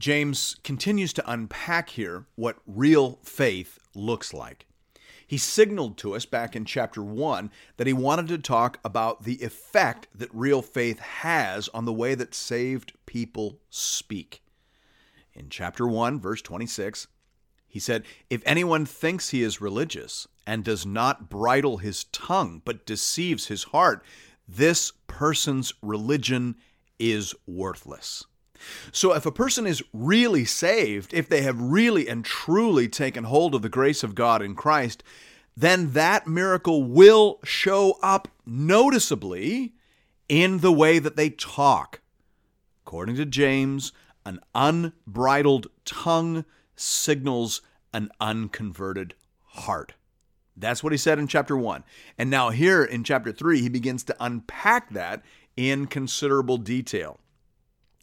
James continues to unpack here what real faith looks like. He signaled to us back in chapter 1 that he wanted to talk about the effect that real faith has on the way that saved people speak. In chapter 1, verse 26, he said, If anyone thinks he is religious and does not bridle his tongue but deceives his heart, this person's religion is worthless. So, if a person is really saved, if they have really and truly taken hold of the grace of God in Christ, then that miracle will show up noticeably in the way that they talk. According to James, an unbridled tongue signals an unconverted heart. That's what he said in chapter 1. And now, here in chapter 3, he begins to unpack that in considerable detail.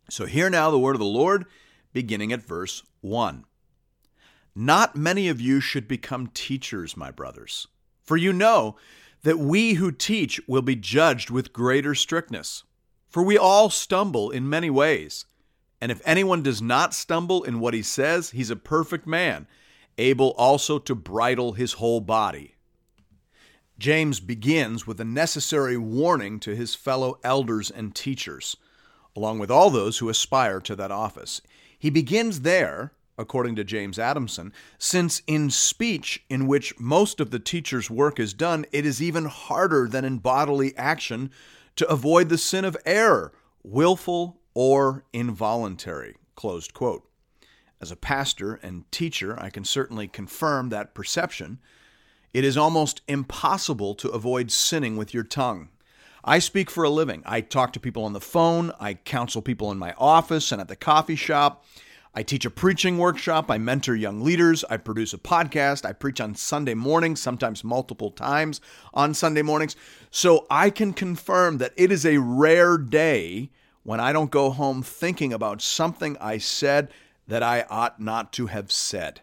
So, hear now the word of the Lord, beginning at verse 1. Not many of you should become teachers, my brothers, for you know that we who teach will be judged with greater strictness. For we all stumble in many ways. And if anyone does not stumble in what he says, he's a perfect man able also to bridle his whole body. James begins with a necessary warning to his fellow elders and teachers, along with all those who aspire to that office. He begins there, according to James Adamson, since in speech, in which most of the teacher's work is done, it is even harder than in bodily action to avoid the sin of error, willful or involuntary. Closed quote. As a pastor and teacher, I can certainly confirm that perception. It is almost impossible to avoid sinning with your tongue. I speak for a living. I talk to people on the phone, I counsel people in my office and at the coffee shop. I teach a preaching workshop, I mentor young leaders, I produce a podcast, I preach on Sunday mornings, sometimes multiple times on Sunday mornings. So I can confirm that it is a rare day when I don't go home thinking about something I said that I ought not to have said.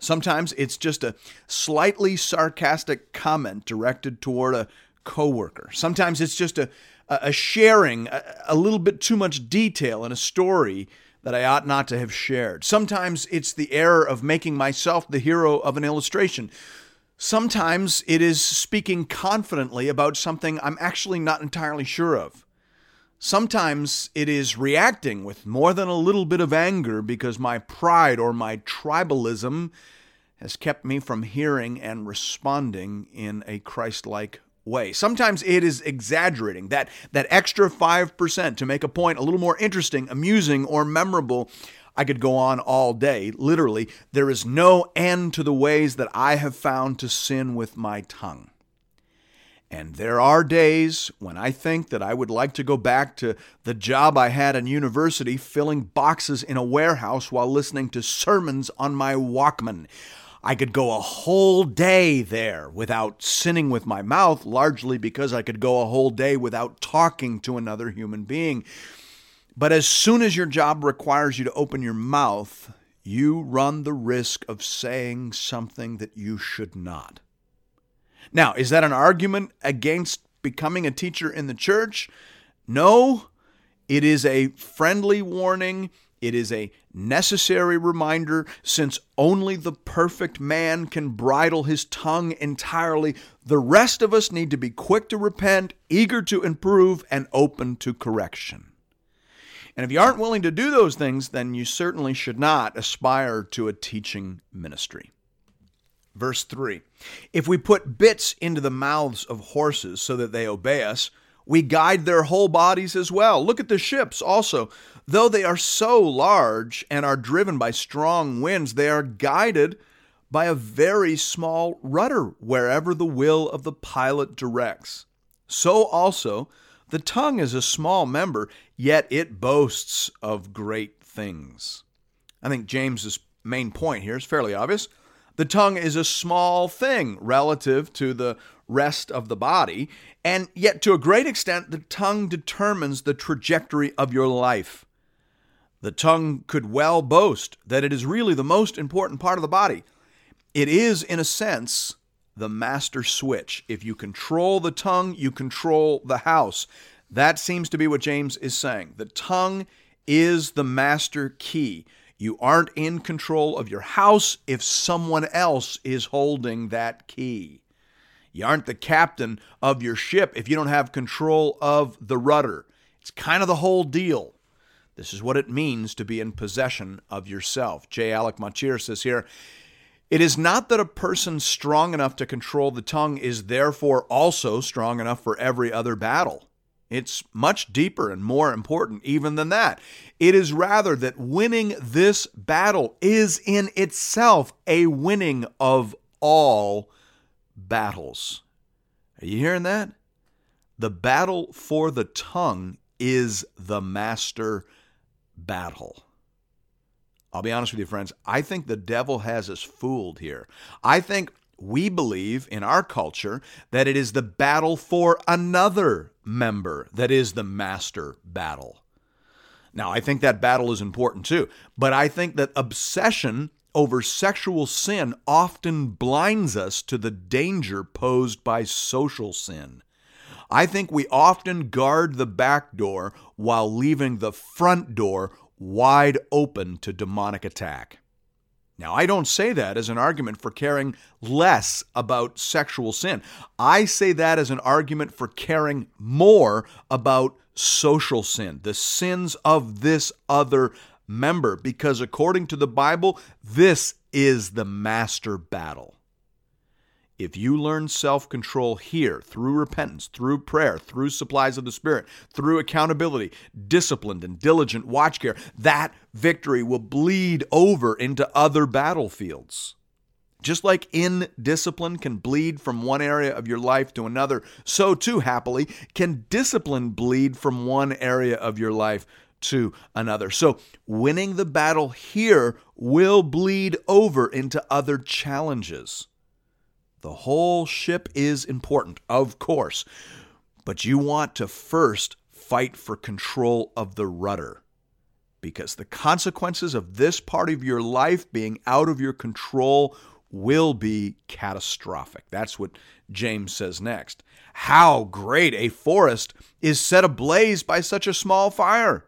Sometimes it's just a slightly sarcastic comment directed toward a coworker. Sometimes it's just a, a sharing a, a little bit too much detail in a story that I ought not to have shared. Sometimes it's the error of making myself the hero of an illustration. Sometimes it is speaking confidently about something I'm actually not entirely sure of. Sometimes it is reacting with more than a little bit of anger because my pride or my tribalism has kept me from hearing and responding in a Christ like way. Sometimes it is exaggerating that, that extra 5% to make a point a little more interesting, amusing, or memorable. I could go on all day. Literally, there is no end to the ways that I have found to sin with my tongue. And there are days when I think that I would like to go back to the job I had in university filling boxes in a warehouse while listening to sermons on my Walkman. I could go a whole day there without sinning with my mouth, largely because I could go a whole day without talking to another human being. But as soon as your job requires you to open your mouth, you run the risk of saying something that you should not. Now, is that an argument against becoming a teacher in the church? No. It is a friendly warning. It is a necessary reminder since only the perfect man can bridle his tongue entirely. The rest of us need to be quick to repent, eager to improve, and open to correction. And if you aren't willing to do those things, then you certainly should not aspire to a teaching ministry. Verse 3 If we put bits into the mouths of horses so that they obey us, we guide their whole bodies as well. Look at the ships also. Though they are so large and are driven by strong winds, they are guided by a very small rudder wherever the will of the pilot directs. So also, the tongue is a small member, yet it boasts of great things. I think James is main point here is fairly obvious. The tongue is a small thing relative to the rest of the body, and yet to a great extent, the tongue determines the trajectory of your life. The tongue could well boast that it is really the most important part of the body. It is, in a sense, the master switch. If you control the tongue, you control the house. That seems to be what James is saying. The tongue is the master key. You aren't in control of your house if someone else is holding that key. You aren't the captain of your ship if you don't have control of the rudder. It's kind of the whole deal. This is what it means to be in possession of yourself. J. Alec Motyer says here It is not that a person strong enough to control the tongue is therefore also strong enough for every other battle. It's much deeper and more important even than that. It is rather that winning this battle is in itself a winning of all battles. Are you hearing that? The battle for the tongue is the master battle. I'll be honest with you, friends. I think the devil has us fooled here. I think we believe in our culture that it is the battle for another member that is the master battle. Now, I think that battle is important too, but I think that obsession over sexual sin often blinds us to the danger posed by social sin. I think we often guard the back door while leaving the front door wide open to demonic attack. Now, I don't say that as an argument for caring less about sexual sin. I say that as an argument for caring more about social sin, the sins of this other member, because according to the Bible, this is the master battle. If you learn self control here through repentance, through prayer, through supplies of the Spirit, through accountability, disciplined and diligent watch care, that victory will bleed over into other battlefields. Just like indiscipline can bleed from one area of your life to another, so too, happily, can discipline bleed from one area of your life to another. So, winning the battle here will bleed over into other challenges. The whole ship is important, of course, but you want to first fight for control of the rudder because the consequences of this part of your life being out of your control will be catastrophic. That's what James says next. How great a forest is set ablaze by such a small fire!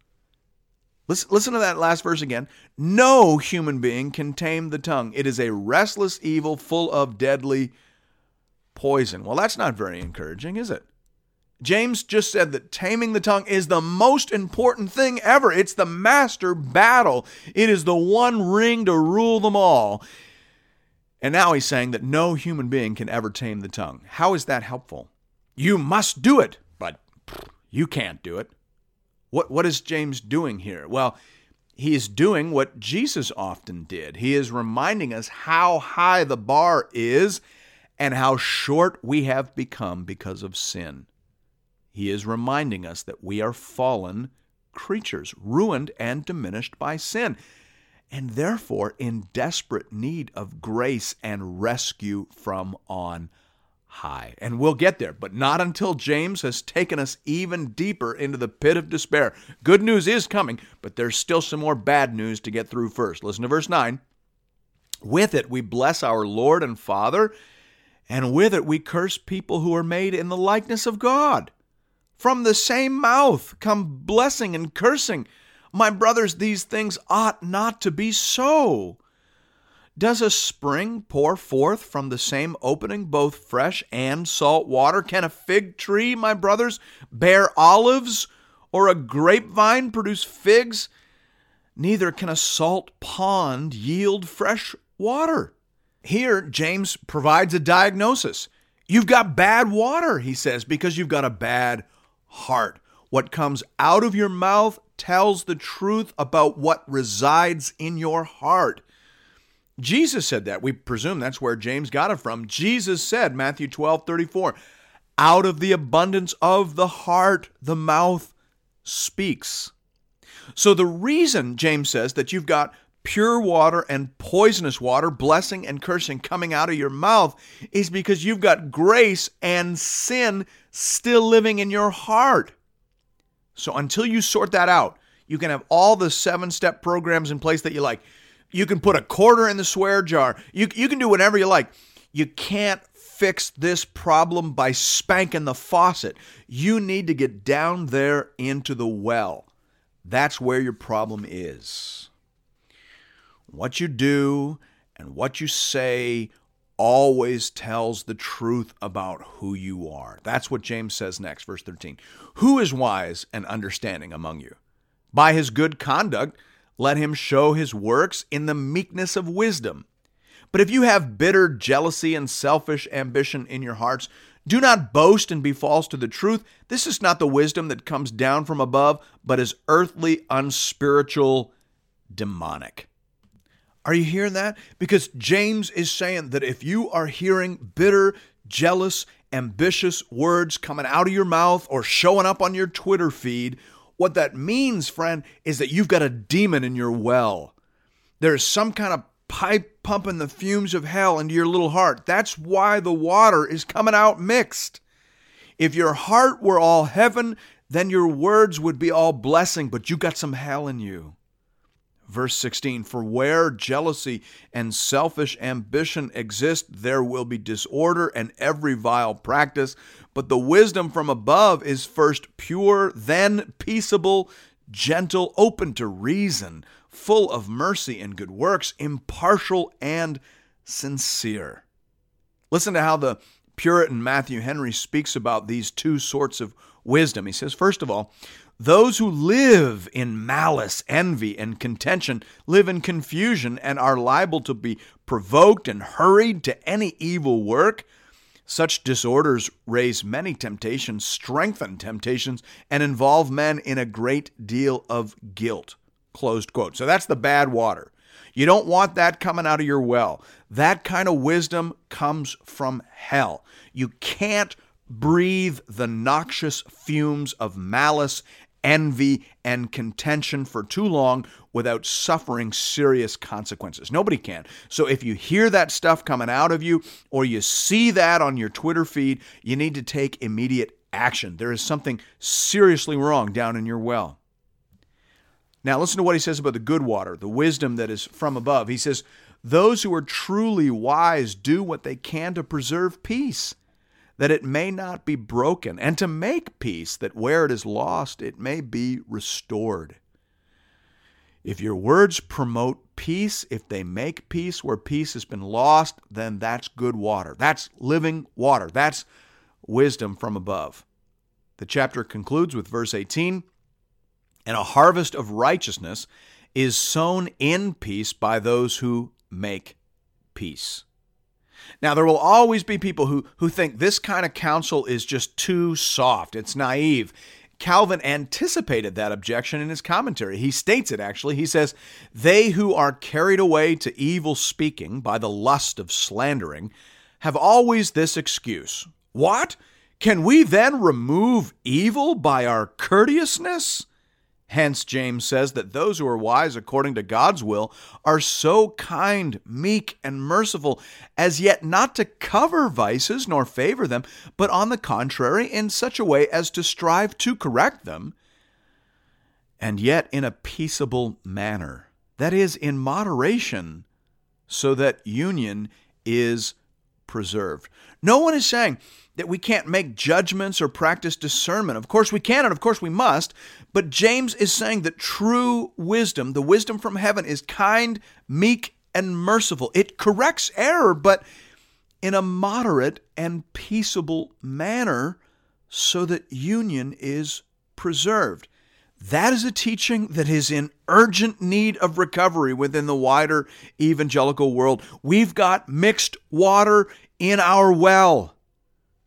Listen, listen to that last verse again. No human being can tame the tongue. It is a restless evil full of deadly poison. Well, that's not very encouraging, is it? James just said that taming the tongue is the most important thing ever. It's the master battle, it is the one ring to rule them all. And now he's saying that no human being can ever tame the tongue. How is that helpful? You must do it, but you can't do it. What, what is James doing here? Well, he is doing what Jesus often did. He is reminding us how high the bar is and how short we have become because of sin. He is reminding us that we are fallen creatures, ruined and diminished by sin, and therefore in desperate need of grace and rescue from on high. And we'll get there, but not until James has taken us even deeper into the pit of despair. Good news is coming, but there's still some more bad news to get through first. Listen to verse 9. With it we bless our Lord and Father, and with it we curse people who are made in the likeness of God. From the same mouth come blessing and cursing. My brothers, these things ought not to be so. Does a spring pour forth from the same opening both fresh and salt water? Can a fig tree, my brothers, bear olives, or a grapevine produce figs? Neither can a salt pond yield fresh water. Here, James provides a diagnosis. You've got bad water, he says, because you've got a bad heart. What comes out of your mouth tells the truth about what resides in your heart. Jesus said that. We presume that's where James got it from. Jesus said, Matthew 12, 34, out of the abundance of the heart, the mouth speaks. So the reason, James says, that you've got pure water and poisonous water, blessing and cursing coming out of your mouth is because you've got grace and sin still living in your heart. So until you sort that out, you can have all the seven step programs in place that you like. You can put a quarter in the swear jar. You, you can do whatever you like. You can't fix this problem by spanking the faucet. You need to get down there into the well. That's where your problem is. What you do and what you say always tells the truth about who you are. That's what James says next, verse 13. Who is wise and understanding among you? By his good conduct, let him show his works in the meekness of wisdom. But if you have bitter jealousy and selfish ambition in your hearts, do not boast and be false to the truth. This is not the wisdom that comes down from above, but is earthly, unspiritual, demonic. Are you hearing that? Because James is saying that if you are hearing bitter, jealous, ambitious words coming out of your mouth or showing up on your Twitter feed, what that means, friend, is that you've got a demon in your well. There's some kind of pipe pumping the fumes of hell into your little heart. That's why the water is coming out mixed. If your heart were all heaven, then your words would be all blessing, but you got some hell in you. Verse 16 For where jealousy and selfish ambition exist, there will be disorder and every vile practice. But the wisdom from above is first pure, then peaceable, gentle, open to reason, full of mercy and good works, impartial and sincere. Listen to how the Puritan Matthew Henry speaks about these two sorts of wisdom. He says, first of all, those who live in malice, envy, and contention live in confusion and are liable to be provoked and hurried to any evil work. Such disorders raise many temptations, strengthen temptations, and involve men in a great deal of guilt. Closed quote. So that's the bad water. You don't want that coming out of your well. That kind of wisdom comes from hell. You can't breathe the noxious fumes of malice envy, and contention for too long without suffering serious consequences. Nobody can. So if you hear that stuff coming out of you or you see that on your Twitter feed, you need to take immediate action. There is something seriously wrong down in your well. Now, listen to what he says about the good water, the wisdom that is from above. He says, Those who are truly wise do what they can to preserve peace that it may not be broken, and to make peace, that where it is lost, it may be restored. If your words promote peace, if they make peace where peace has been lost, then that's good water. That's living water. That's wisdom from above. The chapter concludes with verse 18 And a harvest of righteousness is sown in peace by those who make peace. Now, there will always be people who, who think this kind of counsel is just too soft, it's naive. Calvin anticipated that objection in his commentary. He states it actually. He says, They who are carried away to evil speaking by the lust of slandering have always this excuse What? Can we then remove evil by our courteousness? Hence, James says that those who are wise according to God's will are so kind, meek, and merciful as yet not to cover vices nor favor them, but on the contrary, in such a way as to strive to correct them, and yet in a peaceable manner. That is, in moderation, so that union is preserved. No one is saying, that we can't make judgments or practice discernment. Of course we can, and of course we must. But James is saying that true wisdom, the wisdom from heaven, is kind, meek, and merciful. It corrects error, but in a moderate and peaceable manner so that union is preserved. That is a teaching that is in urgent need of recovery within the wider evangelical world. We've got mixed water in our well.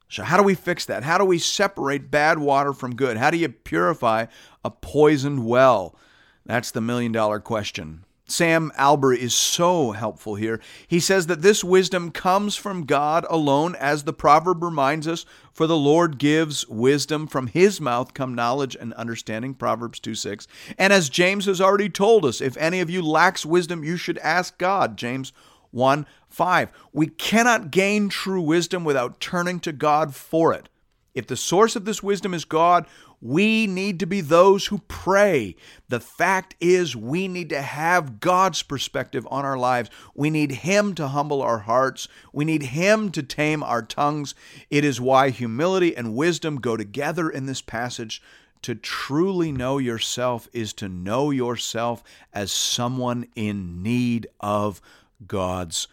So, how do we fix that? How do we separate bad water from good? How do you purify a poisoned well? That's the million dollar question. Sam Allberry is so helpful here. He says that this wisdom comes from God alone, as the proverb reminds us, for the Lord gives wisdom. From his mouth come knowledge and understanding, Proverbs 2 6. And as James has already told us, if any of you lacks wisdom, you should ask God, James 1 5. We cannot gain true wisdom without turning to God for it. If the source of this wisdom is God, we need to be those who pray. The fact is, we need to have God's perspective on our lives. We need Him to humble our hearts. We need Him to tame our tongues. It is why humility and wisdom go together in this passage. To truly know yourself is to know yourself as someone in need of God's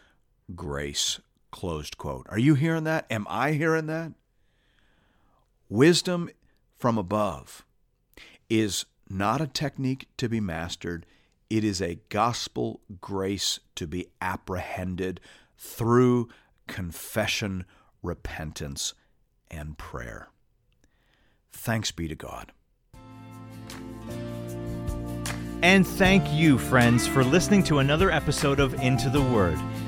grace. Closed quote. Are you hearing that? Am I hearing that? Wisdom from above is not a technique to be mastered, it is a gospel grace to be apprehended through confession, repentance, and prayer. Thanks be to God. And thank you, friends, for listening to another episode of Into the Word.